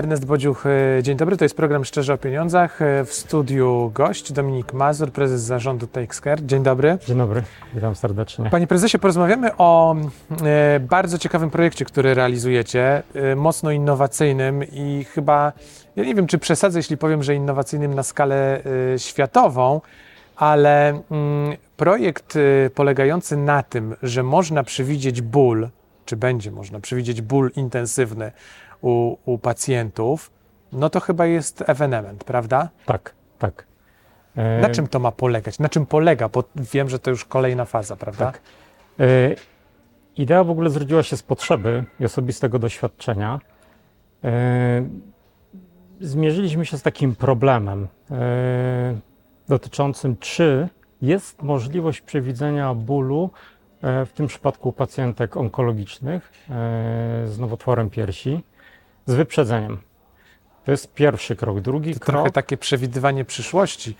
Ernest Bodziuch, e, dzień dobry. To jest program Szczerze o Pieniądzach. E, W studiu gość Dominik Mazur, prezes zarządu Takescare. Dzień dobry. Dzień dobry, witam serdecznie. Panie prezesie, porozmawiamy o e, bardzo ciekawym projekcie, który realizujecie, mocno innowacyjnym i chyba, ja nie wiem, czy przesadzę, jeśli powiem, że innowacyjnym na skalę światową, ale mm, projekt polegający na tym, że można przewidzieć ból, czy będzie można przewidzieć ból intensywny u, u pacjentów, no to chyba jest ewenement, prawda? Tak, tak. E, Na czym to ma polegać? Na czym polega? Bo wiem, że to już kolejna faza, prawda? Tak. E, idea w ogóle zrodziła się z potrzeby i osobistego doświadczenia. E, zmierzyliśmy się z takim problemem e, dotyczącym, czy jest możliwość przewidzenia bólu e, w tym przypadku u pacjentek onkologicznych e, z nowotworem piersi z wyprzedzeniem. To jest pierwszy krok. Drugi To krok. trochę takie przewidywanie przyszłości,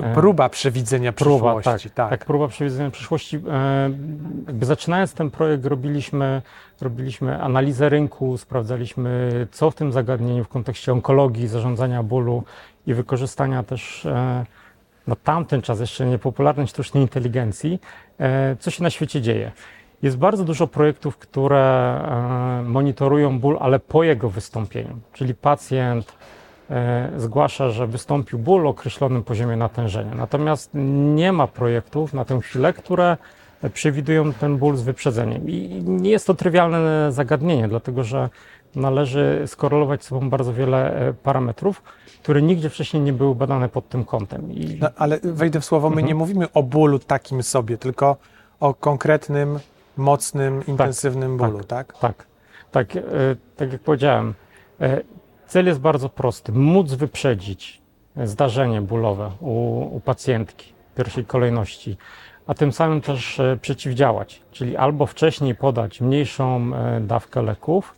E, próba przewidzenia Próba, przyszłości. tak, tak. próba przewidzenia przyszłości. E, jakby zaczynając ten projekt robiliśmy, robiliśmy analizę rynku, sprawdzaliśmy co w tym zagadnieniu w kontekście onkologii, zarządzania bólu i wykorzystania też e, na tamten czas jeszcze niepopularnej sztucznej inteligencji, co się na świecie dzieje. Jest bardzo dużo projektów, które e, monitorują ból, ale po jego wystąpieniu. Czyli pacjent e, zgłasza, że wystąpił ból o określonym poziomie natężenia. Natomiast nie ma projektów na tę chwilę, które przewidują ten ból z wyprzedzeniem. I nie jest to trywialne zagadnienie, dlatego że należy skorelować z sobą bardzo wiele e, parametrów, które nigdzie wcześniej nie były badane pod tym kątem. I No, ale wejdę w słowo, my Mhm. nie mówimy o bólu takim sobie, tylko o konkretnym, mocnym, intensywnym bólu, tak? Tak, tak, e, tak jak powiedziałem, e, cel jest bardzo prosty. Móc wyprzedzić zdarzenie bólowe u, u pacjentki w pierwszej kolejności, a tym samym też e, przeciwdziałać, czyli albo wcześniej podać mniejszą dawkę leków,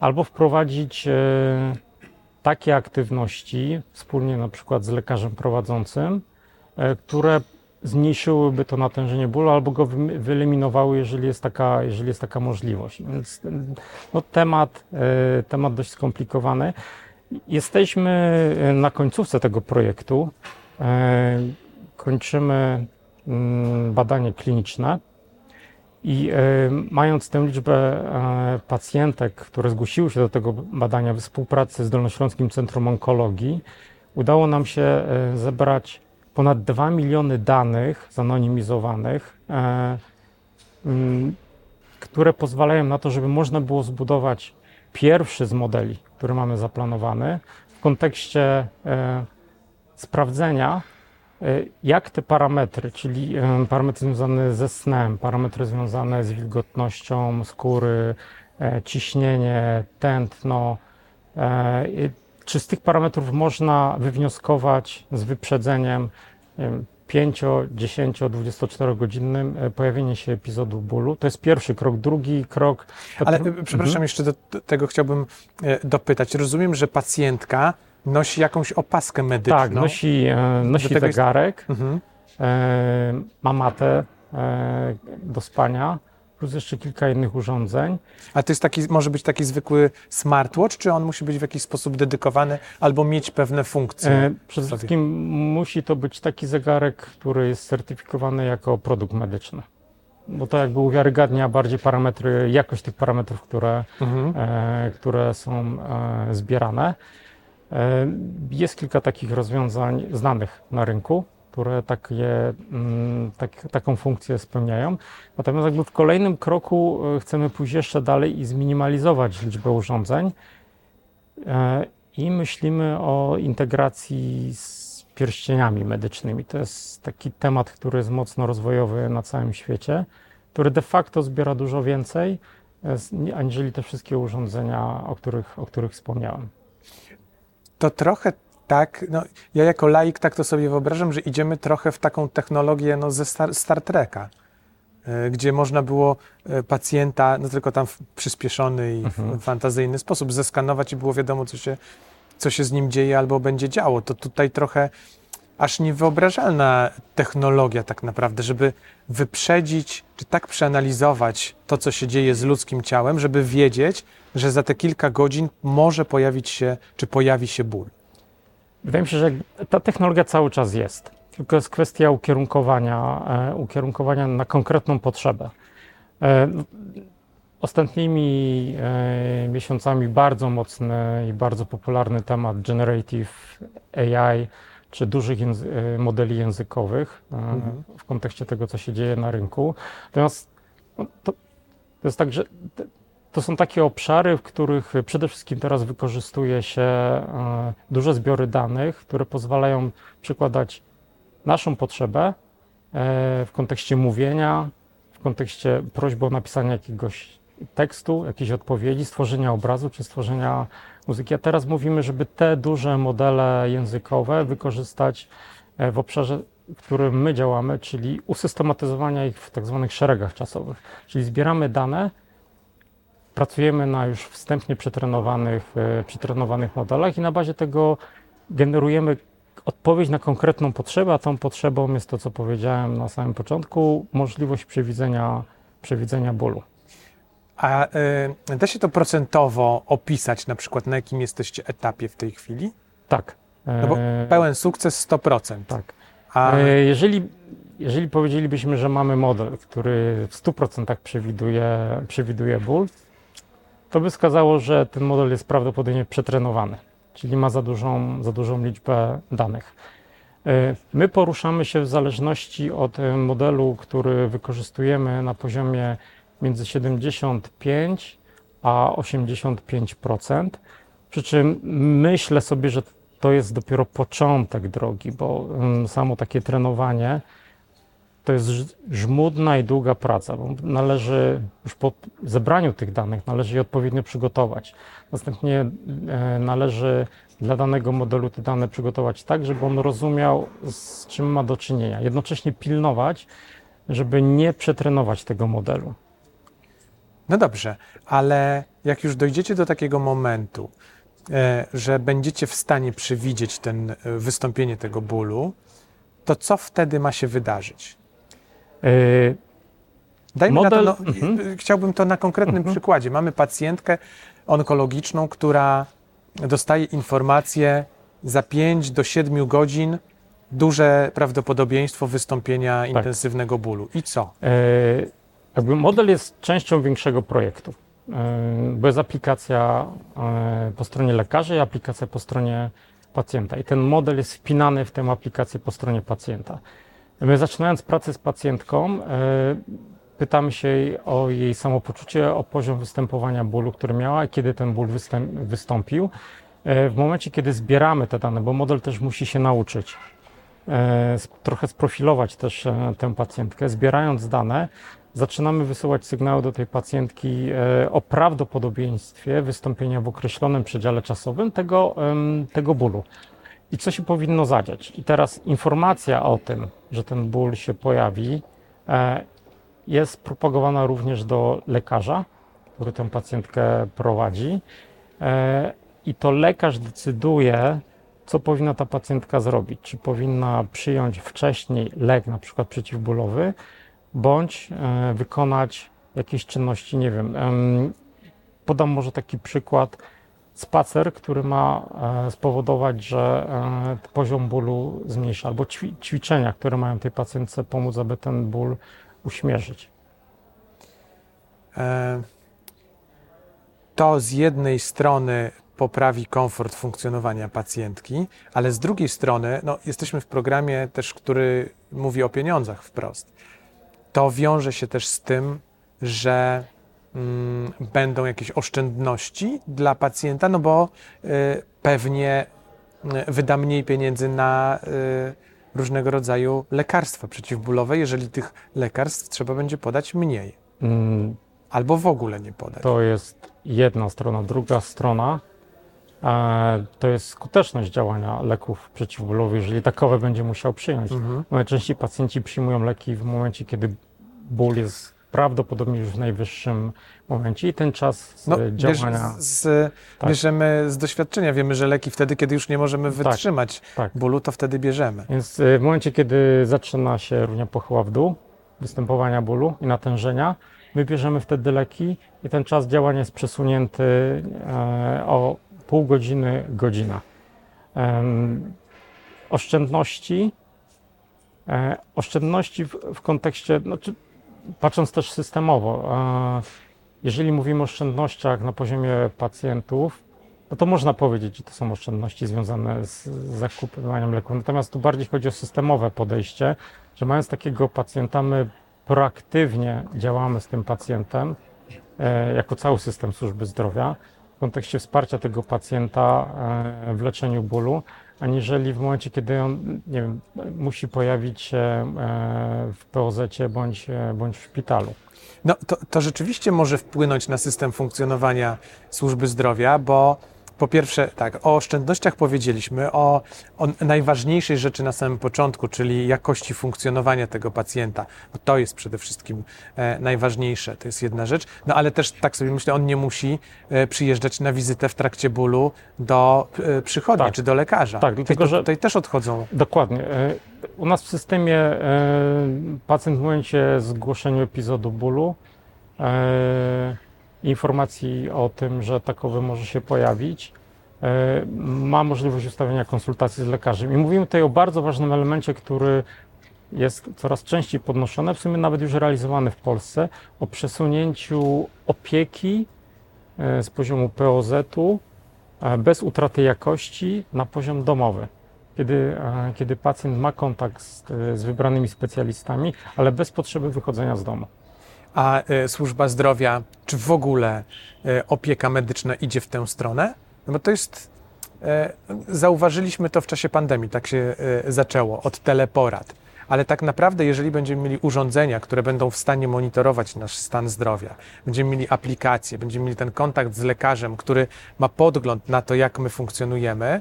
albo wprowadzić takie aktywności wspólnie na przykład z lekarzem prowadzącym, które zmniejszyłyby to natężenie bólu albo go wy- wyeliminowały, jeżeli jest taka, jeżeli jest taka możliwość. Więc no, temat, e, temat dość skomplikowany. Jesteśmy e, na końcówce tego projektu. E, Kończymy mm, badanie kliniczne. I mając tę liczbę pacjentek, które zgłosiły się do tego badania w współpracy z Dolnośląskim Centrum Onkologii, udało nam się zebrać ponad 2 miliony danych zanonimizowanych, e, mm, które pozwalają na to, żeby można było zbudować pierwszy z modeli, który mamy zaplanowany w kontekście e, sprawdzenia, e, jak te parametry, czyli parametry związane ze snem, parametry związane z wilgotnością skóry, ciśnienie, tętno, czy z tych parametrów można wywnioskować z wyprzedzeniem nie wiem, 5, 10, 24 godzinnym pojawienie się epizodu bólu? To jest pierwszy krok. Drugi krok. Ale e, przepraszam, Mhm. jeszcze do tego chciałbym e, dopytać. Rozumiem, że pacjentka nosi jakąś opaskę medyczną. Tak, nosi, e, nosi tego jest- zegarek, Mhm. ma matę do spania, plus jeszcze kilka innych urządzeń. A to jest taki, może być taki zwykły smartwatch, czy on musi być w jakiś sposób dedykowany albo mieć pewne funkcje? E, przede wszystkim musi to być taki zegarek, który jest certyfikowany jako produkt medyczny. Bo to jakby uwiarygadnia bardziej parametry, jakość tych parametrów, które, Mhm. e, które są e, zbierane. E, jest kilka takich rozwiązań znanych na rynku, które takie, mm, tak, taką funkcję spełniają. Natomiast jakby w kolejnym kroku e, chcemy pójść jeszcze dalej i zminimalizować liczbę urządzeń. E, I myślimy o integracji z pierścieniami medycznymi. To jest taki temat, który jest mocno rozwojowy na całym świecie, który de facto zbiera dużo więcej, e, aniżeli te wszystkie urządzenia, o których, o których wspomniałem. To trochę tak, no, ja jako laik tak to sobie wyobrażam, że idziemy trochę w taką technologię no, ze Star, Star Treka, y, gdzie można było y, pacjenta, no tylko tam w przyspieszony i Mhm. w fantazyjny sposób zeskanować i było wiadomo, co się, co się z nim dzieje albo będzie działo. To tutaj trochę aż niewyobrażalna technologia tak naprawdę, żeby wyprzedzić, czy tak przeanalizować to, co się dzieje z ludzkim ciałem, żeby wiedzieć, że za te kilka godzin może pojawić się, czy pojawi się ból. Wydaje mi się, że ta technologia cały czas jest, tylko jest kwestia ukierunkowania, e, ukierunkowania na konkretną potrzebę. E, Ostatnimi e, miesiącami bardzo mocny i bardzo popularny temat generative AI, czy dużych języ- modeli językowych Mhm. w kontekście tego, co się dzieje na rynku. Natomiast no, to, to jest tak, że to są takie obszary, w których przede wszystkim teraz wykorzystuje się e, duże zbiory danych, które pozwalają przykładać naszą potrzebę e, w kontekście mówienia, w kontekście prośby o napisanie jakiegoś tekstu, jakiejś odpowiedzi, stworzenia obrazu czy stworzenia muzyki. A teraz mówimy, żeby te duże modele językowe wykorzystać e, w obszarze, w którym my działamy, czyli usystematyzowania ich w tak zwanych szeregach czasowych. Czyli zbieramy dane, pracujemy na już wstępnie przetrenowanych, e, przetrenowanych modelach i na bazie tego generujemy odpowiedź na konkretną potrzebę, a tą potrzebą jest to, co powiedziałem na samym początku, możliwość przewidzenia, przewidzenia bólu. A y, da się to procentowo opisać, na przykład na jakim jesteście etapie w tej chwili? Tak. No bo e, Pełen sukces 100%. Tak. A Jeżeli, jeżeli powiedzielibyśmy, że mamy model, który w 100% przewiduje, przewiduje ból, to by wskazało, że ten model jest prawdopodobnie przetrenowany, czyli ma za dużą, za dużą liczbę danych. E, My poruszamy się w zależności od e, modelu, który wykorzystujemy na poziomie między 75 a 85%. Przy czym myślę sobie, że to jest dopiero początek drogi, bo samo takie trenowanie to jest żmudna i długa praca, bo należy już po zebraniu tych danych należy je odpowiednio przygotować. Następnie e, należy dla danego modelu te dane przygotować tak, żeby on rozumiał, z czym ma do czynienia. Jednocześnie pilnować, żeby nie przetrenować tego modelu. No dobrze, ale jak już dojdziecie do takiego momentu, e, że będziecie w stanie przewidzieć ten, e, wystąpienie tego bólu, to co wtedy ma się wydarzyć? E, Dajmy Model- na to, no, mhm. y, chciałbym to na konkretnym Mhm. przykładzie. Mamy pacjentkę onkologiczną, która dostaje informację za 5 do 7 godzin duże prawdopodobieństwo wystąpienia Tak. intensywnego bólu. I co? E, model jest częścią większego projektu, e, bo jest aplikacja e, po stronie lekarzy i aplikacja po stronie pacjenta. I ten model jest wpinany w tę aplikację po stronie pacjenta. My zaczynając pracę z pacjentką, e, pytamy się jej o jej samopoczucie, o poziom występowania bólu, który miała i kiedy ten ból wystąpił. E, W momencie, kiedy zbieramy te dane, bo model też musi się nauczyć, e, trochę sprofilować też tę pacjentkę, zbierając dane, zaczynamy wysyłać sygnały do tej pacjentki o prawdopodobieństwie wystąpienia w określonym przedziale czasowym tego, tego bólu. I co się powinno zadziać? I teraz informacja o tym, że ten ból się pojawi, e, jest propagowana również do lekarza, który tę pacjentkę prowadzi. E, I to lekarz decyduje, co powinna ta pacjentka zrobić. Czy powinna przyjąć wcześniej lek, na przykład przeciwbólowy, bądź e, wykonać jakieś czynności, nie wiem. em, Podam może taki przykład. Spacer, który ma e, spowodować, że e, poziom bólu zmniejsza, albo ćwi- ćwiczenia, które mają tej pacjentce pomóc, aby ten ból uśmierzyć. E, To z jednej strony poprawi komfort funkcjonowania pacjentki, ale z drugiej strony, no, jesteśmy w programie też, który mówi o pieniądzach wprost. To wiąże się też z tym, że będą jakieś oszczędności dla pacjenta, no bo y, pewnie y, wyda mniej pieniędzy na y, różnego rodzaju lekarstwa przeciwbólowe, jeżeli tych lekarstw trzeba będzie podać mniej. Mm, Albo w ogóle nie podać. To jest jedna strona. Druga strona e, to jest skuteczność działania leków przeciwbólowych, jeżeli takowe będzie musiał przyjąć. Mhm. Najczęściej pacjenci przyjmują leki w momencie, kiedy ból jest prawdopodobnie już w najwyższym momencie i ten czas No, działania. z, z, Tak. bierzemy z doświadczenia, wiemy, że leki wtedy, kiedy już nie możemy wytrzymać tak. bólu, to wtedy bierzemy. Więc e, w momencie, kiedy zaczyna się równia pochyła w dół, występowania bólu i natężenia, my bierzemy wtedy leki i ten czas działania jest przesunięty e, o pół godziny, godzina. Oszczędności, e, oszczędności w, w kontekście, znaczy, patrząc też systemowo, jeżeli mówimy o oszczędnościach na poziomie pacjentów, no to można powiedzieć, że to są oszczędności związane z zakupywaniem leków. Natomiast tu bardziej chodzi o systemowe podejście, że mając takiego pacjenta, my proaktywnie działamy z tym pacjentem, e, jako cały system służby zdrowia, w kontekście wsparcia tego pacjenta e, w leczeniu bólu, aniżeli w momencie, kiedy on, nie wiem, musi pojawić się e, w POZ bądź, e, bądź w szpitalu. No, to, to rzeczywiście może wpłynąć na system funkcjonowania służby zdrowia, bo po pierwsze, tak, o oszczędnościach powiedzieliśmy, o, o najważniejszej rzeczy na samym początku, czyli jakości funkcjonowania tego pacjenta, bo to jest przede wszystkim e, najważniejsze, to jest jedna rzecz, no ale też tak sobie myślę, on nie musi e, przyjeżdżać na wizytę w trakcie bólu do e, przychodni Tak. czy do lekarza. Tak, dlatego, że- Tutaj też odchodzą Dokładnie. E, U nas w systemie e, pacjent w momencie zgłoszenia epizodu bólu, e, informacji o tym, że takowy może się pojawić, e, ma możliwość ustawienia konsultacji z lekarzem. I mówimy tutaj o bardzo ważnym elemencie, który jest coraz częściej podnoszony, w sumie nawet już realizowany w Polsce, o przesunięciu opieki e, z poziomu POZ-u e, bez utraty jakości na poziom domowy kiedy, kiedy pacjent ma kontakt z, z wybranymi specjalistami, ale bez potrzeby wychodzenia z domu. A e, służba zdrowia, czy w ogóle e, opieka medyczna idzie w tę stronę? No bo to jest. E, zauważyliśmy to w czasie pandemii, tak się zaczęło, od teleporad. Ale tak naprawdę, jeżeli będziemy mieli urządzenia, które będą w stanie monitorować nasz stan zdrowia, będziemy mieli aplikacje, będziemy mieli ten kontakt z lekarzem, który ma podgląd na to, jak my funkcjonujemy,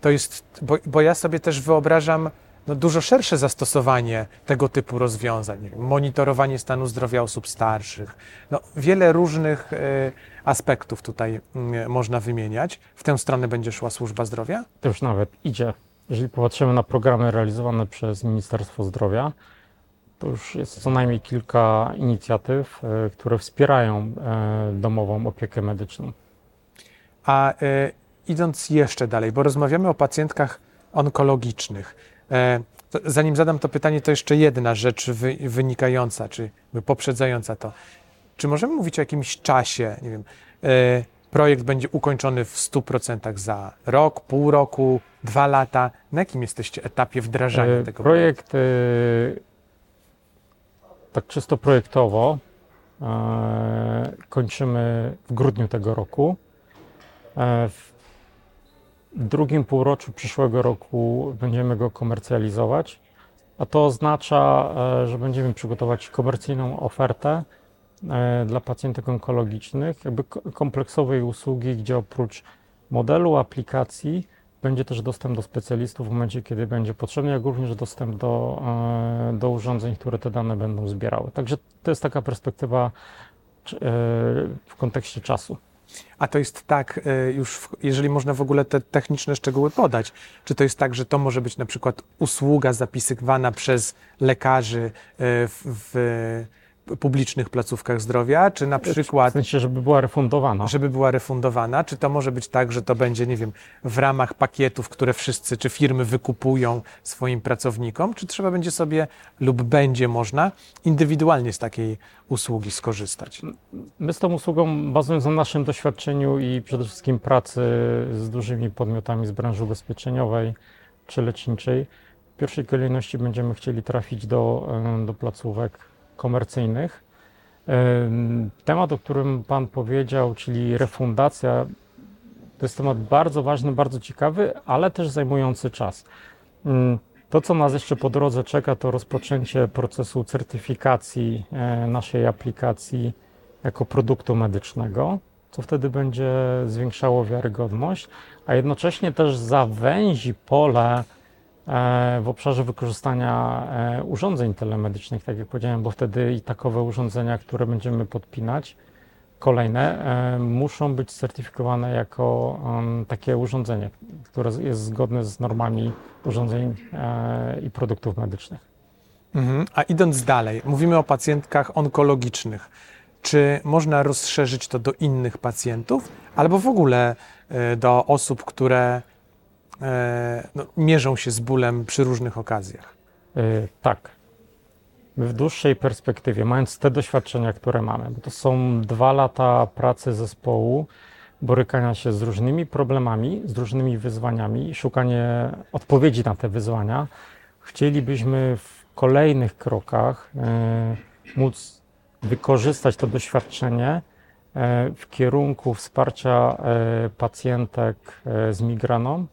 to jest, bo, bo ja sobie też wyobrażam no, dużo szersze zastosowanie tego typu rozwiązań. Monitorowanie stanu zdrowia osób starszych. No, wiele różnych e, aspektów tutaj mm, można wymieniać. W tę stronę będzie szła służba zdrowia? To już nawet idzie. Jeżeli popatrzymy na programy realizowane przez Ministerstwo Zdrowia, to już jest co najmniej kilka inicjatyw, e, które wspierają e, domową opiekę medyczną. A e, idąc jeszcze dalej, bo rozmawiamy o pacjentkach onkologicznych. E, zanim zadam to pytanie, to jeszcze jedna rzecz wy, wynikająca, czy poprzedzająca to. Czy możemy mówić o jakimś czasie, nie wiem, e, projekt będzie ukończony w 100% za rok, pół roku, dwa lata? Na jakim jesteście etapie wdrażania E, tego Projekt e, tak czysto projektowo kończymy w grudniu tego roku. W drugim półroczu przyszłego roku będziemy go komercjalizować, a to oznacza, e, że będziemy przygotować komercyjną ofertę e, dla pacjentek onkologicznych, jakby ko- kompleksowej usługi, gdzie oprócz modelu aplikacji będzie też dostęp do specjalistów w momencie, kiedy będzie potrzebny, jak również dostęp do, e, do urządzeń, które te dane będą zbierały. Także to jest taka perspektywa w kontekście czasu. A to jest tak, e, już w, jeżeli można w ogóle te techniczne szczegóły podać, czy to jest tak, że to może być na przykład usługa zapisywana przez lekarzy e, w, w publicznych placówkach zdrowia, czy na W przykład, sensie, żeby była refundowana. żeby była refundowana, czy to może być tak, że to będzie, nie wiem, w ramach pakietów, które wszyscy, czy firmy wykupują swoim pracownikom, czy trzeba będzie sobie lub będzie można indywidualnie z takiej usługi skorzystać? My z tą usługą, bazując na naszym doświadczeniu i przede wszystkim pracy z dużymi podmiotami z branży ubezpieczeniowej czy leczniczej, w pierwszej kolejności będziemy chcieli trafić do, do placówek komercyjnych. Em, Temat, o którym Pan powiedział, czyli refundacja, to jest temat bardzo ważny, bardzo ciekawy, ale też zajmujący czas. To, co nas jeszcze po drodze czeka, to rozpoczęcie procesu certyfikacji e, naszej aplikacji jako produktu medycznego, co wtedy będzie zwiększało wiarygodność, a jednocześnie też zawęzi pole w obszarze wykorzystania e, urządzeń telemedycznych, tak jak powiedziałem, bo wtedy i takowe urządzenia, które będziemy podpinać, kolejne, e, muszą być certyfikowane jako em, takie urządzenie, które jest zgodne z normami urządzeń e, i produktów medycznych. Mhm. A idąc dalej, mówimy o pacjentkach onkologicznych. Czy można rozszerzyć to do innych pacjentów, albo w ogóle e, do osób, które e, no, mierzą się z bólem przy różnych okazjach? E, Tak. W dłuższej perspektywie, mając te doświadczenia, które mamy, bo to są dwa lata pracy zespołu, borykania się z różnymi problemami, z różnymi wyzwaniami, szukanie odpowiedzi na te wyzwania, chcielibyśmy w kolejnych krokach e, móc wykorzystać to doświadczenie e, w kierunku wsparcia e, pacjentek e, z migraną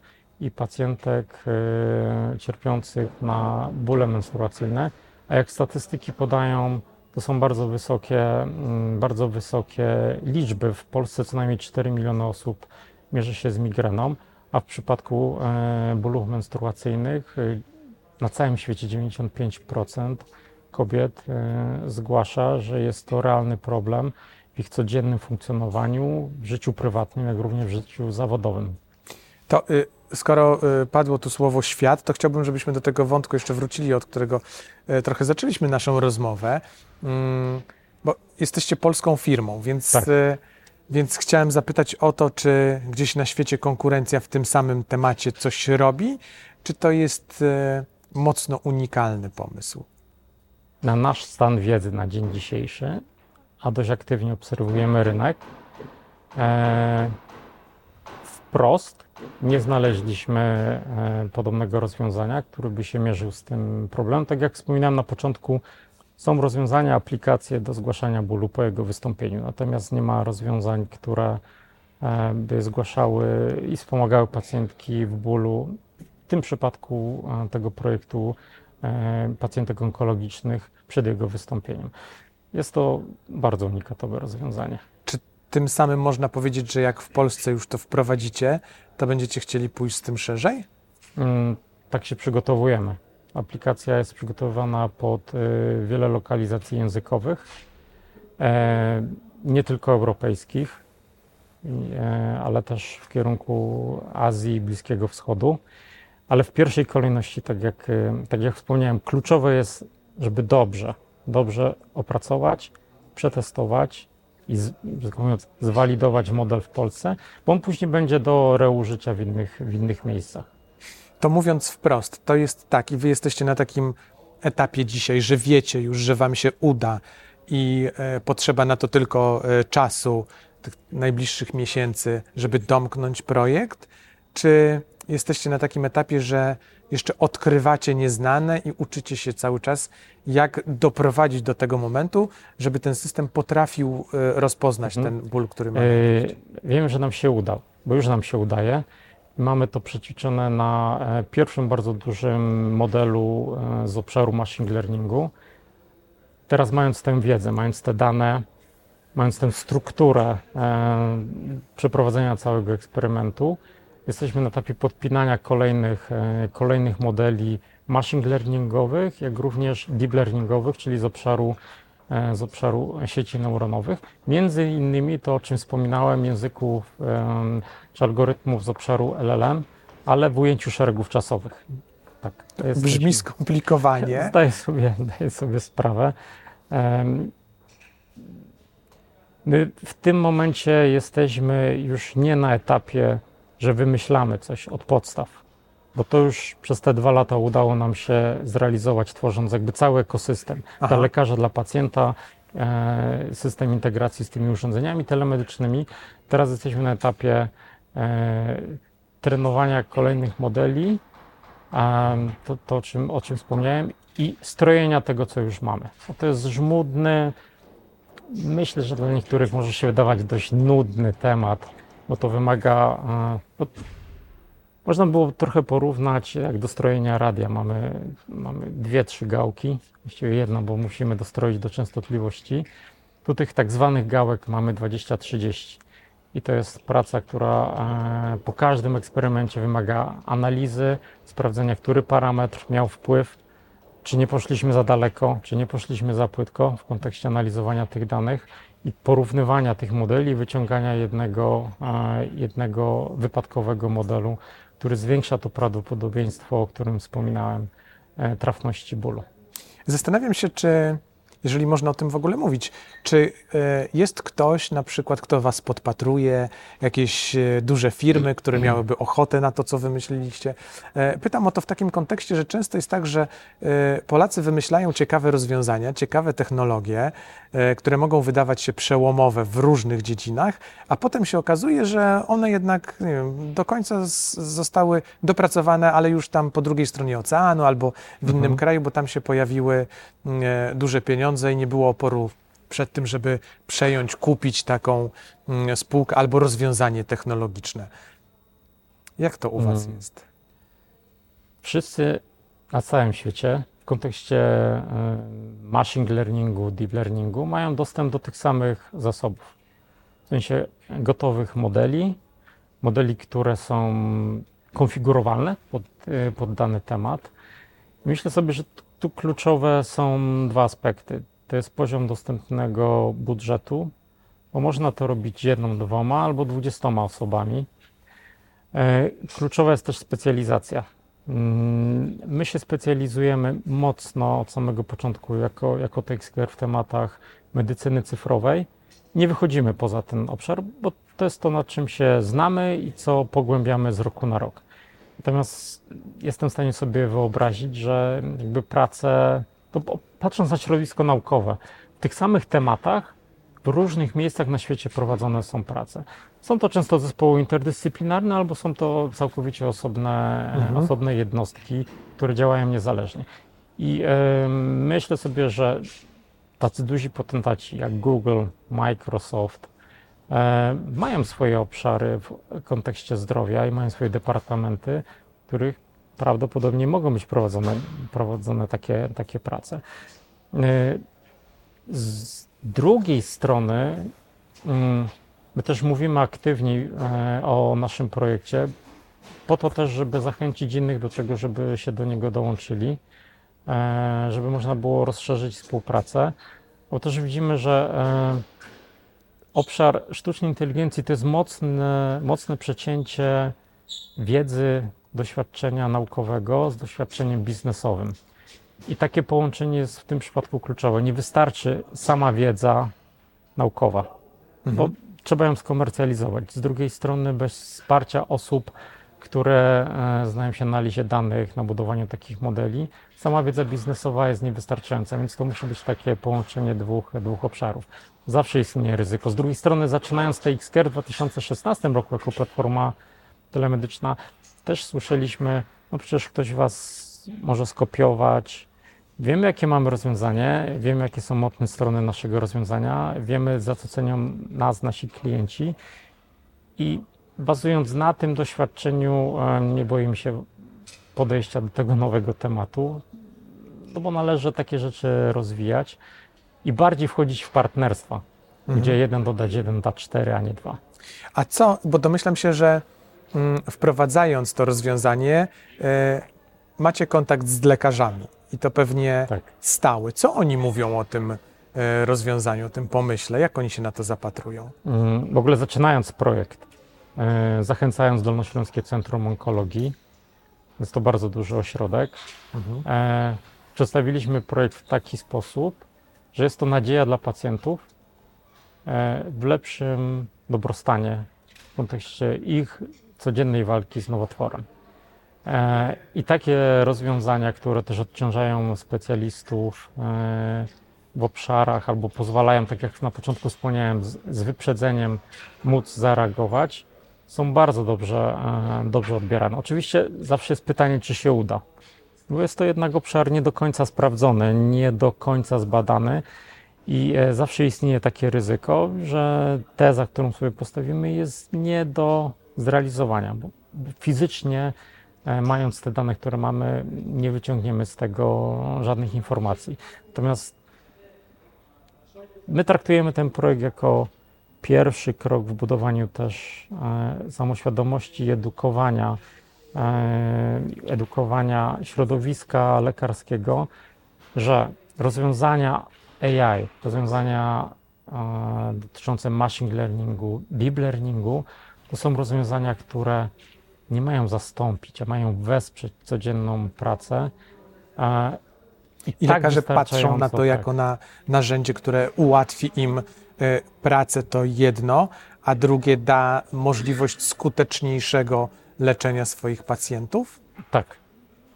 i pacjentek e, cierpiących na bóle menstruacyjne. A jak statystyki podają, to są bardzo wysokie, mm, bardzo wysokie liczby. W Polsce co najmniej 4 miliony osób mierzy się z migreną, a w przypadku e, bólów menstruacyjnych e, na całym świecie 95% kobiet zgłasza, że jest to realny problem w ich codziennym funkcjonowaniu, w życiu prywatnym, jak również w życiu zawodowym. To y, skoro y, padło tu słowo świat, to chciałbym, żebyśmy do tego wątku jeszcze wrócili, od którego y, trochę zaczęliśmy naszą rozmowę, Mm, bo jesteście polską firmą, więc, Tak. y, więc chciałem zapytać o to, czy gdzieś na świecie konkurencja w tym samym temacie coś robi, czy to jest mocno unikalny pomysł? na nasz stan wiedzy na dzień dzisiejszy, a dość aktywnie obserwujemy rynek, e, wprost nie znaleźliśmy e, podobnego rozwiązania, które by się mierzył z tym problemem. Tak jak wspominałem na początku, są rozwiązania, aplikacje do zgłaszania bólu po jego wystąpieniu, natomiast nie ma rozwiązań, które e, by zgłaszały i wspomagały pacjentki w bólu. W tym przypadku e, tego projektu pacjentek onkologicznych przed jego wystąpieniem. Jest to bardzo unikatowe rozwiązanie. Tym samym można powiedzieć, że jak w Polsce już to wprowadzicie, to będziecie chcieli pójść z tym szerzej? Mm, Tak się przygotowujemy. Aplikacja jest przygotowana pod y, wiele lokalizacji językowych, e, nie tylko europejskich, e, ale też w kierunku Azji i Bliskiego Wschodu. Ale w pierwszej kolejności, tak jak, y, tak jak wspomniałem, kluczowe jest, żeby dobrze, dobrze opracować, przetestować i z, tak mówiąc, zwalidować model w Polsce, bo on później będzie do reużycia w innych, w innych miejscach. To mówiąc wprost, to jest tak, i wy jesteście na takim etapie dzisiaj, że wiecie już, że wam się uda i e, potrzeba na to tylko e, czasu, tych najbliższych miesięcy, żeby domknąć projekt? Czy jesteście na takim etapie, że jeszcze odkrywacie nieznane i uczycie się cały czas, jak doprowadzić do tego momentu, żeby ten system potrafił e, rozpoznać Mhm. ten ból, który ma? Yy, Wiem, że nam się uda, bo już nam się udaje. Mamy to przećwiczone na e, pierwszym bardzo dużym modelu e, z obszaru machine learningu. Teraz mając tę wiedzę, mając te dane, mając tę strukturę e, przeprowadzenia całego eksperymentu, jesteśmy na etapie podpinania kolejnych, e, kolejnych modeli machine learningowych, jak również deep learningowych, czyli z obszaru, e, z obszaru sieci neuronowych. Między innymi to, o czym wspominałem, języków em, czy algorytmów z obszaru LLM, ale w ujęciu szeregów czasowych. Tak, Brzmi coś- skomplikowanie. Zdaję sobie, zdaję sobie sprawę. My w tym momencie jesteśmy już nie na etapie, że wymyślamy coś od podstaw, bo to już przez te dwa lata udało nam się zrealizować, tworząc jakby cały ekosystem Aha. dla lekarza, dla pacjenta, e, system integracji z tymi urządzeniami telemedycznymi. Teraz jesteśmy na etapie e, trenowania kolejnych modeli, to, to o, czym, o czym wspomniałem, i strojenia tego, co już mamy. To jest żmudny, myślę, że dla niektórych może się wydawać dość nudny temat, bo to wymaga. e, No, można było trochę porównać jak do strojenia radia. Mamy, mamy dwie, trzy gałki, właściwie jedna, bo musimy dostroić do częstotliwości. Tu tych tak zwanych gałek mamy 20-30. I to jest praca, która e, po każdym eksperymencie wymaga analizy, sprawdzenia, który parametr miał wpływ, czy nie poszliśmy za daleko, czy nie poszliśmy za płytko w kontekście analizowania tych danych i porównywania tych modeli, wyciągania jednego, e, jednego wypadkowego modelu, który zwiększa to prawdopodobieństwo, o którym wspominałem, e, trafności bólu. Zastanawiam się, czy, jeżeli można o tym w ogóle mówić, czy e, jest ktoś na przykład, kto Was podpatruje, jakieś e, duże firmy, które miałyby ochotę na to, co wymyśliliście. E, Pytam o to w takim kontekście, że często jest tak, że Polacy wymyślają ciekawe rozwiązania, ciekawe technologie, które mogą wydawać się przełomowe w różnych dziedzinach, a potem się okazuje, że one jednak wiem, do końca zostały dopracowane, ale już tam po drugiej stronie oceanu albo w innym Mhm. kraju, bo tam się pojawiły e, duże pieniądze i nie było oporu przed tym, żeby przejąć, kupić taką mm, spółkę albo rozwiązanie technologiczne. Jak to u Was Mm. jest? Wszyscy na całym świecie w kontekście e, machine learningu, deep learningu mają dostęp do tych samych zasobów. W sensie gotowych modeli, modeli, które są konfigurowalne pod, e, pod dany temat. Myślę sobie, że tu- kluczowe są dwa aspekty. To jest poziom dostępnego budżetu, bo można to robić jedną, dwoma albo dwudziestoma osobami. E, Kluczowa jest też specjalizacja. Mm, My się specjalizujemy mocno od samego początku jako, jako Techsquare w tematach medycyny cyfrowej. Nie wychodzimy poza ten obszar, bo to jest to, na czym się znamy i co pogłębiamy z roku na rok. Natomiast jestem w stanie sobie wyobrazić, że jakby pracę, to po- patrząc na środowisko naukowe, w tych samych tematach w różnych miejscach na świecie prowadzone są prace. Są to często zespoły interdyscyplinarne, albo są to całkowicie osobne, Mhm. osobne jednostki, które działają niezależnie. I e, myślę sobie, że tacy duzi potentaci jak Google, Microsoft mają swoje obszary w kontekście zdrowia i mają swoje departamenty, w których prawdopodobnie mogą być prowadzone, prowadzone takie, takie prace. E, z drugiej strony, mm, my też mówimy aktywniej e, o naszym projekcie, po to też, żeby zachęcić innych do tego, żeby się do niego dołączyli, e, żeby można było rozszerzyć współpracę, bo też widzimy, że e, obszar sztucznej inteligencji to jest mocne, mocne przecięcie wiedzy, doświadczenia naukowego z doświadczeniem biznesowym. I takie połączenie jest w tym przypadku kluczowe. Nie wystarczy sama wiedza naukowa, bo trzeba ją skomercjalizować. Z drugiej strony, bez wsparcia osób, które e, znają się na analizie danych, na budowaniu takich modeli, sama wiedza biznesowa jest niewystarczająca, więc to musi być takie połączenie dwóch, dwóch obszarów. Zawsze istnieje ryzyko. Z drugiej strony, zaczynając TXCare w 2016 roku jako platforma telemedyczna, też słyszeliśmy, no przecież ktoś was może skopiować. Wiemy, jakie mamy rozwiązanie, wiemy, jakie są mocne strony naszego rozwiązania, wiemy, za co cenią nas nasi klienci i bazując na tym doświadczeniu, e, nie boimy się podejścia do tego nowego tematu, no bo należy takie rzeczy rozwijać i bardziej wchodzić w partnerstwa, Mhm. gdzie jeden dodać jeden da cztery, a nie dwa. A co, bo domyślam się, że mm, wprowadzając to rozwiązanie, e, macie kontakt z lekarzami i to pewnie Tak. stały. Co oni mówią o tym e, rozwiązaniu, o tym pomyśle? Jak oni się na to zapatrują? Mm, W ogóle zaczynając projekt, zachęcając Dolnośląskie Centrum Onkologii, jest to bardzo duży ośrodek, e, przedstawiliśmy projekt w taki sposób, że jest to nadzieja dla pacjentów e, w lepszym dobrostanie w kontekście ich codziennej walki z nowotworem. E, I takie rozwiązania, które też odciążają specjalistów e, w obszarach albo pozwalają, tak jak na początku wspomniałem, z, z wyprzedzeniem móc zareagować, są bardzo dobrze, e, dobrze odbierane. Oczywiście zawsze jest pytanie, czy się uda. Bo jest to jednak obszar nie do końca sprawdzony, nie do końca zbadany i e, zawsze istnieje takie ryzyko, że teza, którą sobie postawimy, jest nie do zrealizowania, bo fizycznie, e, mając te dane, które mamy, nie wyciągniemy z tego żadnych informacji. Natomiast my traktujemy ten projekt jako pierwszy krok w budowaniu też e, samoświadomości i edukowania, e, edukowania środowiska lekarskiego, że rozwiązania AI, rozwiązania e, dotyczące machine learningu, deep learningu, to są rozwiązania, które nie mają zastąpić, a mają wesprzeć codzienną pracę. E, I tak lekarze patrzą na to tak. jako na narzędzie, które ułatwi im pracę, to jedno, a drugie da możliwość skuteczniejszego leczenia swoich pacjentów? Tak,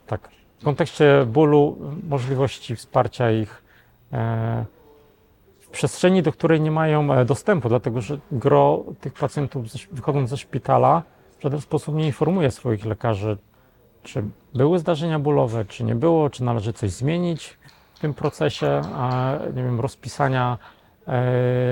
tak. W kontekście bólu, możliwości wsparcia ich e, w przestrzeni, do której nie mają e, dostępu, dlatego że gro tych pacjentów wychodząc ze szpitala w żaden sposób nie informuje swoich lekarzy, czy były zdarzenia bólowe, czy nie było, czy należy coś zmienić w tym procesie, nie wiem, rozpisania e,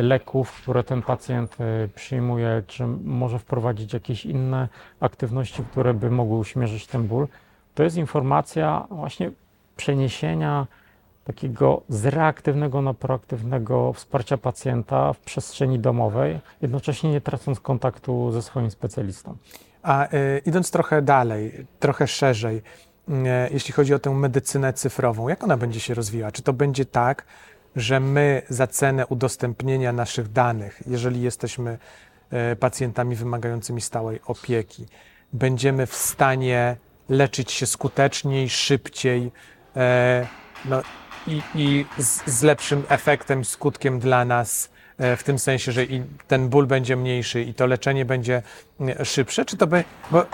leków, które ten pacjent e, przyjmuje, czy może wprowadzić jakieś inne aktywności, które by mogły uśmierzyć ten ból. To jest informacja właśnie przeniesienia takiego z reaktywnego na proaktywnego wsparcia pacjenta w przestrzeni domowej, jednocześnie nie tracąc kontaktu ze swoim specjalistą. A e, idąc trochę dalej, trochę szerzej, e, jeśli chodzi o tę medycynę cyfrową, jak ona będzie się rozwijała? Czy to będzie tak, że my za cenę udostępnienia naszych danych, jeżeli jesteśmy e, pacjentami wymagającymi stałej opieki, będziemy w stanie leczyć się skuteczniej, szybciej e, no, i, i z, z lepszym efektem, skutkiem dla nas, e, w tym sensie, że i ten ból będzie mniejszy i to leczenie będzie mm, szybsze? Czy to by. Bo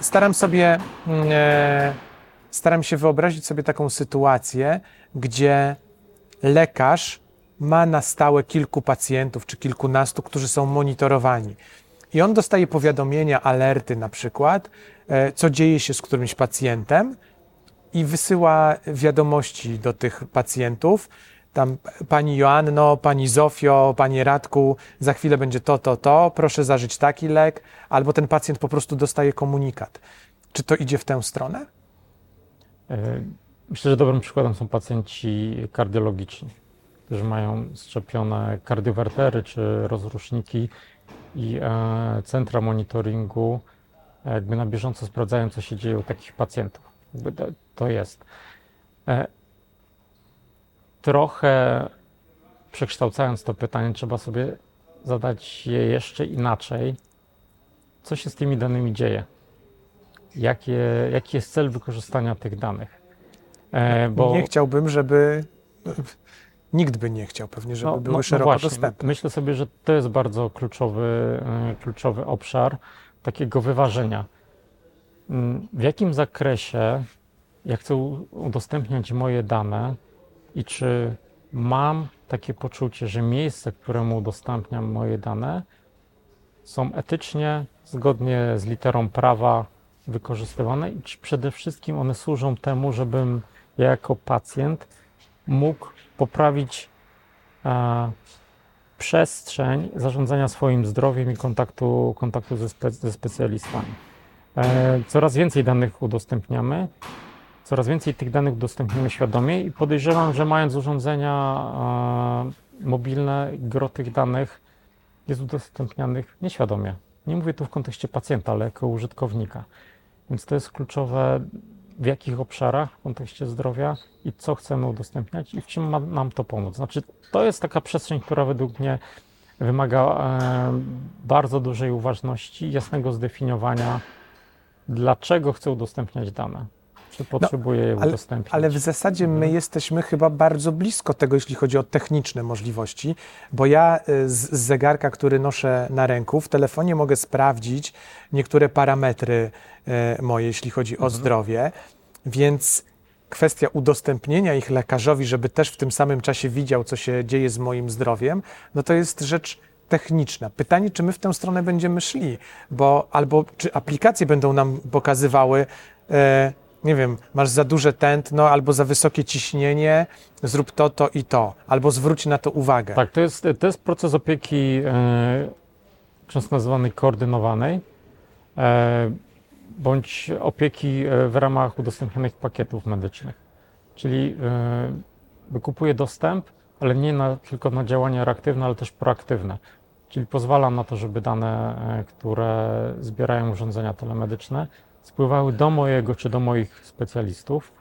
staram sobie. mm, staram się wyobrazić sobie taką sytuację, gdzie lekarz ma na stałe kilku pacjentów czy kilkunastu, którzy są monitorowani. I on dostaje powiadomienia, alerty na przykład, e, co dzieje się z którymś pacjentem i wysyła wiadomości do tych pacjentów. Tam pani Joanno, pani Zofio, panie Radku, za chwilę będzie to, to, to, proszę zażyć taki lek, albo ten pacjent po prostu dostaje komunikat. Czy to idzie w tę stronę? E, Myślę, że dobrym przykładem są pacjenci kardiologiczni, którzy mają szczepione kardiowertery czy rozruszniki i e, centra monitoringu e, jakby na bieżąco sprawdzają, co się dzieje u takich pacjentów. To jest. E, Trochę przekształcając to pytanie, trzeba sobie zadać je jeszcze inaczej. Co się z tymi danymi dzieje? Jakie, jaki jest cel wykorzystania tych danych? E, bo Nie chciałbym, żeby. Nikt by nie chciał pewnie, żeby były szeroko No, właśnie. dostępne. Myślę sobie, że to jest bardzo kluczowy, e, kluczowy obszar takiego wyważenia. Mm, W jakim zakresie ja chcę udostępniać moje dane i czy mam takie poczucie, że miejsce, któremu udostępniam moje dane, są etycznie, zgodnie z literą prawa wykorzystywane i czy przede wszystkim one służą temu, żebym jako pacjent mógł poprawić e, przestrzeń zarządzania swoim zdrowiem i kontaktu, kontaktu ze, spe, ze specjalistami. E, coraz więcej danych udostępniamy, coraz więcej tych danych udostępniamy świadomie i podejrzewam, że mając urządzenia e, mobilne, gro tych danych jest udostępnianych nieświadomie. Nie mówię tu w kontekście pacjenta, ale jako użytkownika. Więc to jest kluczowe, w jakich obszarach w kontekście zdrowia i co chcemy udostępniać i w czym ma nam to pomóc. Znaczy, to jest taka przestrzeń, która według mnie wymaga e, bardzo dużej uważności, jasnego zdefiniowania, dlaczego chcę udostępniać dane. Czy potrzebuję je ale- udostępnić. Ale w zasadzie my Mhm. jesteśmy chyba bardzo blisko tego, jeśli chodzi o techniczne możliwości, bo ja y, z, z zegarka, który noszę na ręku, w telefonie mogę sprawdzić niektóre parametry y, moje, jeśli chodzi o Mhm. zdrowie, więc kwestia udostępnienia ich lekarzowi, żeby też w tym samym czasie widział, co się dzieje z moim zdrowiem, no to jest rzecz techniczna. Pytanie, czy my w tę stronę będziemy szli, bo albo czy aplikacje będą nam pokazywały, e, nie wiem, masz za duże tętno albo za wysokie ciśnienie, zrób to, to i to, albo zwróć na to uwagę. Tak, to jest, to jest proces opieki e, często nazywany koordynowanej, e, bądź opieki e, w ramach udostępnionych pakietów medycznych. Czyli e, wykupuję dostęp, ale nie na, tylko na działania reaktywne, ale też proaktywne. czyli pozwala na to, żeby dane, które zbierają urządzenia telemedyczne, spływały do mojego czy do moich specjalistów.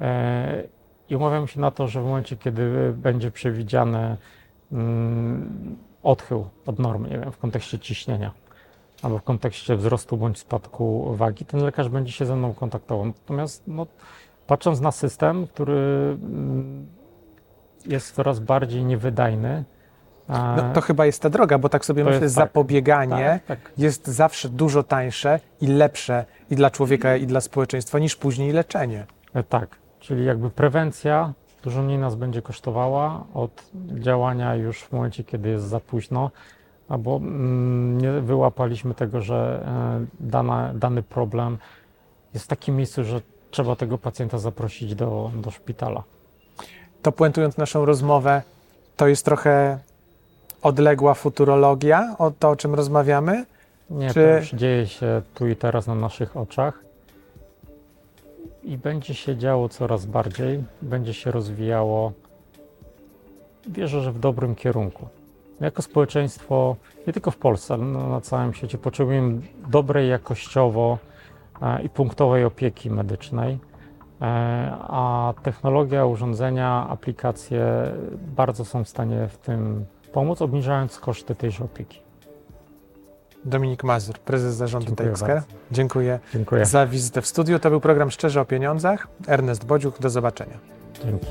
E, I umawiam się na to, że w momencie, kiedy będzie przewidziany mm, odchył od normy, nie wiem, w kontekście ciśnienia albo w kontekście wzrostu bądź spadku wagi, ten lekarz będzie się ze mną kontaktował. Natomiast no, patrząc na system, który mm, jest coraz bardziej niewydajny, No, to chyba jest ta droga, bo tak sobie To myślę, jest tak. zapobieganie tak, tak. jest zawsze dużo tańsze i lepsze i dla człowieka, i dla społeczeństwa niż później leczenie. E, Tak, czyli jakby prewencja dużo mniej nas będzie kosztowała od działania już w momencie, kiedy jest za późno, albo mm, nie wyłapaliśmy tego, że e, dana, dany problem jest w takim miejscu, że trzeba tego pacjenta zaprosić do, do szpitala. To puentując naszą rozmowę, to jest trochę odległa futurologia od to, o czym rozmawiamy. Nie, Czy- to już dzieje się tu i teraz na naszych oczach i będzie się działo coraz bardziej, będzie się rozwijało. Wierzę, że w dobrym kierunku. Jako społeczeństwo, nie tylko w Polsce, ale na całym świecie, potrzebujemy dobrej jakościowo e, i punktowej opieki medycznej, e, a technologia, urządzenia, aplikacje bardzo są w stanie w tym pomóc, obniżając koszty tejże opieki. Dominik Mazur, prezes zarządu Dziękuję. Dziękuję Dziękuję. za wizytę w studiu. To był program Szczerze o Pieniądzach. Ernest Bodziuch, do zobaczenia. Dzięki.